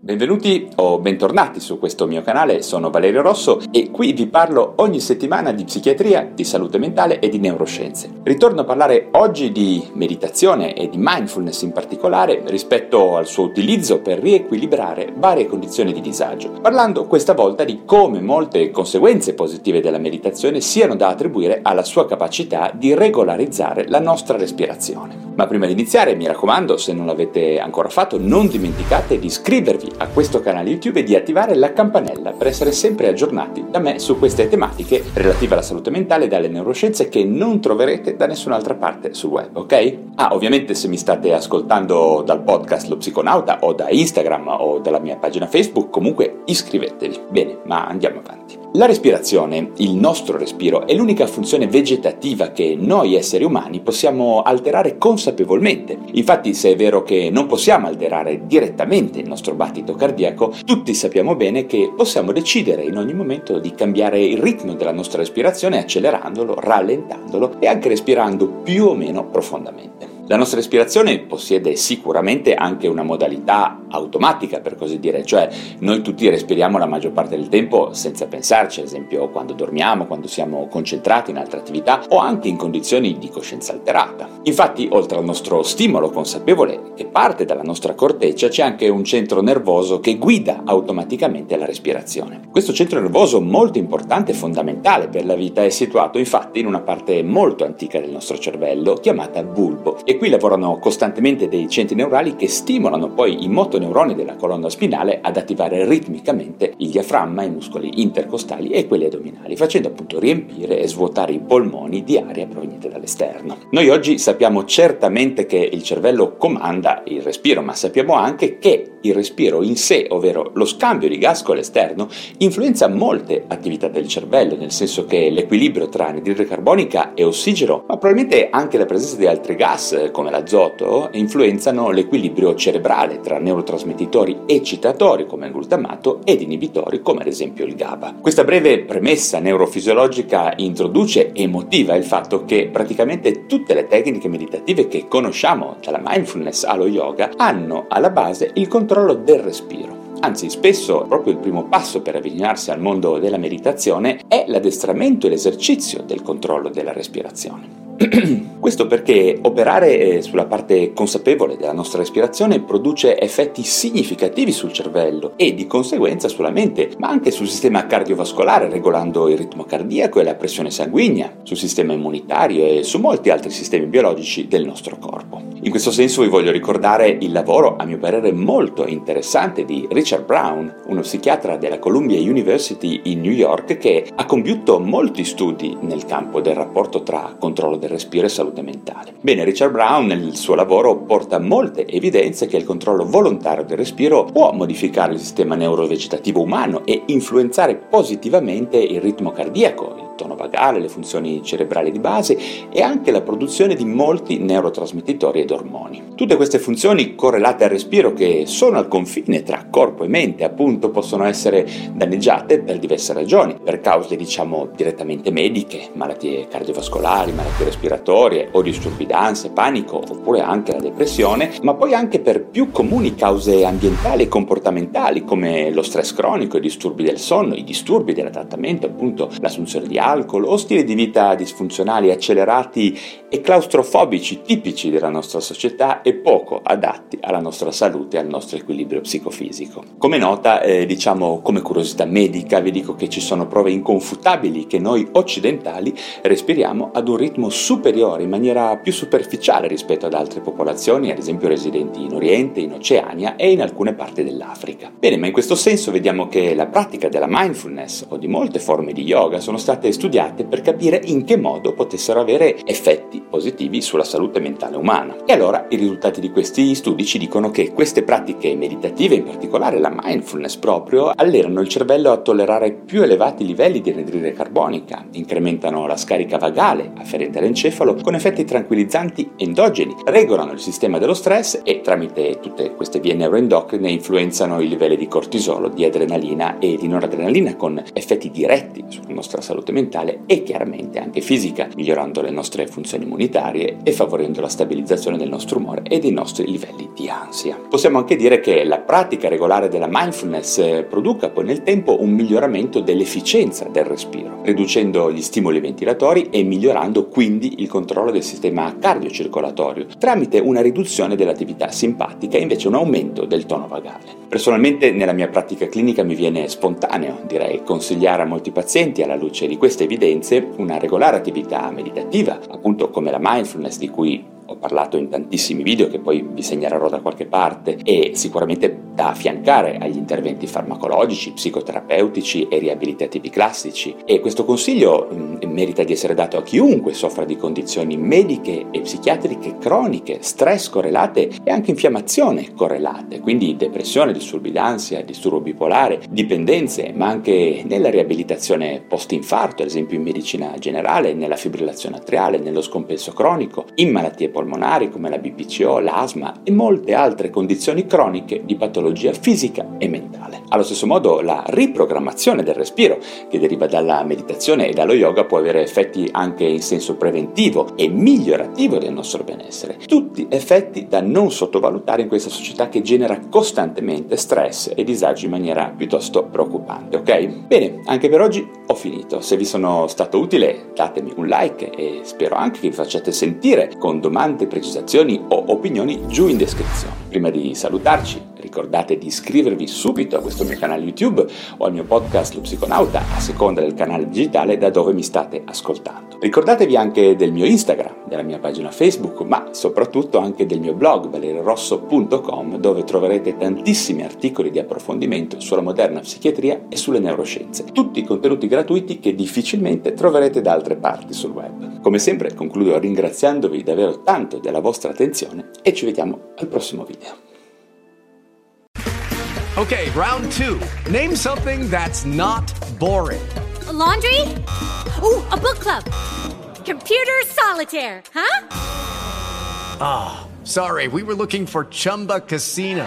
Benvenuti o bentornati su questo mio canale, sono Valerio Rosso e qui vi parlo ogni settimana di psichiatria, di salute mentale e di neuroscienze. Ritorno a parlare oggi di meditazione e di mindfulness in particolare rispetto al suo utilizzo per riequilibrare varie condizioni di disagio, parlando questa volta di come molte conseguenze positive della meditazione siano da attribuire alla sua capacità di regolarizzare la nostra respirazione. Ma prima di iniziare, mi raccomando, se non l'avete ancora fatto, non dimenticate di iscrivervi a questo canale YouTube e di attivare la campanella per essere sempre aggiornati da me su queste tematiche relative alla salute mentale e dalle neuroscienze che non troverete da nessun'altra parte sul web, ok? Ah, ovviamente se mi state ascoltando dal podcast Lo Psiconauta o da Instagram o dalla mia pagina Facebook, comunque iscrivetevi. Bene, ma andiamo avanti. La respirazione, il nostro respiro, è l'unica funzione vegetativa che noi esseri umani possiamo alterare consapevolmente. Infatti, se è vero che non possiamo alterare direttamente il nostro battito cardiaco, tutti sappiamo bene che possiamo decidere in ogni momento di cambiare il ritmo della nostra respirazione accelerandolo, rallentandolo e anche respirando più o meno profondamente. La nostra respirazione possiede sicuramente anche una modalità automatica, per così dire, cioè noi tutti respiriamo la maggior parte del tempo senza pensarci, ad esempio quando dormiamo, quando siamo concentrati in altre attività o anche in condizioni di coscienza alterata. Infatti, oltre al nostro stimolo consapevole che parte dalla nostra corteccia, c'è anche un centro nervoso che guida automaticamente la respirazione. Questo centro nervoso molto importante e fondamentale per la vita è situato infatti in una parte molto antica del nostro cervello chiamata bulbo e qui lavorano costantemente dei centri neurali che stimolano poi i motoneuroni della colonna spinale ad attivare ritmicamente il diaframma, i muscoli intercostali e quelli addominali, facendo appunto riempire e svuotare i polmoni di aria proveniente dall'esterno. Noi oggi sappiamo certamente che il cervello comanda il respiro, ma sappiamo anche che il respiro in sé, ovvero lo scambio di gas con l'esterno, influenza molte attività del cervello, nel senso che l'equilibrio tra anidride carbonica e ossigeno, ma probabilmente anche la presenza di altri gas come l'azoto influenzano l'equilibrio cerebrale tra neurotrasmettitori eccitatori come il glutamato ed inibitori come ad esempio il GABA. Questa breve premessa neurofisiologica introduce e motiva il fatto che praticamente tutte le tecniche meditative che conosciamo, dalla mindfulness allo yoga, hanno alla base il controllo del respiro. Anzi, spesso proprio il primo passo per avvicinarsi al mondo della meditazione è l'addestramento e l'esercizio del controllo della respirazione. Questo perché operare eh, sulla parte consapevole della nostra respirazione produce effetti significativi sul cervello e di conseguenza sulla mente, ma anche sul sistema cardiovascolare, regolando il ritmo cardiaco e la pressione sanguigna, sul sistema immunitario e su molti altri sistemi biologici del nostro corpo. In questo senso vi voglio ricordare il lavoro, a mio parere molto interessante, di Richard Brown, uno psichiatra della Columbia University in New York che ha compiuto molti studi nel campo del rapporto tra controllo del respiro e salute mentale. Bene, Richard Brown nel suo lavoro porta molte evidenze che il controllo volontario del respiro può modificare il sistema neurovegetativo umano e influenzare positivamente il ritmo cardiaco, tono vagale, le funzioni cerebrali di base e anche la produzione di molti neurotrasmettitori ed ormoni. Tutte queste funzioni correlate al respiro che sono al confine tra corpo e mente appunto possono essere danneggiate per diverse ragioni, per cause diciamo direttamente mediche, malattie cardiovascolari, malattie respiratorie o disturbi d'ansia, panico oppure anche la depressione, ma poi anche per più comuni cause ambientali e comportamentali come lo stress cronico, i disturbi del sonno, i disturbi dell'adattamento, appunto l'assunzione di alcol o stili di vita disfunzionali accelerati e claustrofobici tipici della nostra società e poco adatti alla nostra salute e al nostro equilibrio psicofisico. Come nota, eh, diciamo come curiosità medica, vi dico che ci sono prove inconfutabili che noi occidentali respiriamo ad un ritmo superiore, in maniera più superficiale rispetto ad altre popolazioni, ad esempio residenti in Oriente, in Oceania e in alcune parti dell'Africa. Bene, ma in questo senso vediamo che la pratica della mindfulness o di molte forme di yoga sono state studiate per capire in che modo potessero avere effetti positivi sulla salute mentale umana. E allora i risultati di questi studi ci dicono che queste pratiche meditative, in particolare la mindfulness proprio, allenano il cervello a tollerare più elevati livelli di anidride carbonica, incrementano la scarica vagale afferente all'encefalo con effetti tranquillizzanti endogeni, regolano il sistema dello stress e tramite tutte queste vie neuroendocrine influenzano i livelli di cortisolo, di adrenalina e di noradrenalina con effetti diretti sulla nostra salute mentale e chiaramente anche fisica, migliorando le nostre funzioni immunitarie e favorendo la stabilizzazione del nostro umore e dei nostri livelli di ansia. Possiamo anche dire che la pratica regolare della mindfulness eh, produca poi nel tempo un miglioramento dell'efficienza del respiro, riducendo gli stimoli ventilatori e migliorando quindi il controllo del sistema cardiocircolatorio tramite una riduzione dell'attività simpatica e invece un aumento del tono vagale. Personalmente nella mia pratica clinica mi viene spontaneo, direi, consigliare a molti pazienti alla luce di queste evidenze una regolare attività meditativa, appunto come la mindfulness di cui ho parlato in tantissimi video che poi vi segnalerò da qualche parte e sicuramente da affiancare agli interventi farmacologici, psicoterapeutici e riabilitativi classici. E questo consiglio mh, mm, merita di essere dato a chiunque soffra di condizioni mediche e psichiatriche croniche, stress correlate e anche infiammazione correlate, quindi depressione, disturbi d'ansia, disturbo bipolare, dipendenze, ma anche nella riabilitazione post-infarto, ad esempio in medicina generale, nella fibrillazione atriale, nello scompenso cronico, in malattie polmonari come la BPCO, l'asma e molte altre condizioni croniche di patologia fisica e mentale. Allo stesso modo la riprogrammazione del respiro che deriva dalla meditazione e dallo yoga può avere effetti anche in senso preventivo e migliorativo del nostro benessere. Tutti effetti da non sottovalutare in questa società che genera costantemente stress e disagi in maniera piuttosto preoccupante, ok? Bene, anche per oggi ho finito. Se vi sono stato utile datemi un like e spero anche che vi facciate sentire con domande domande, precisazioni o opinioni giù in descrizione. Prima di salutarci, ricordate di iscrivervi subito a questo mio canale YouTube o al mio podcast Lo Psiconauta, a seconda del canale digitale da dove mi state ascoltando. Ricordatevi anche del mio Instagram, della mia pagina Facebook, ma soprattutto anche del mio blog valeriorosso.com dove troverete tantissimi articoli di approfondimento sulla moderna psichiatria e sulle neuroscienze. Tutti contenuti gratuiti che difficilmente troverete da altre parti sul web. Come sempre concludo ringraziandovi davvero tanto della vostra attenzione e ci vediamo al prossimo video. Ok, round 2. Name something that's not boring. A laundry? Ooh, a book club. Computer solitaire, huh? Ah, oh, sorry, we were looking for Chumba Casino.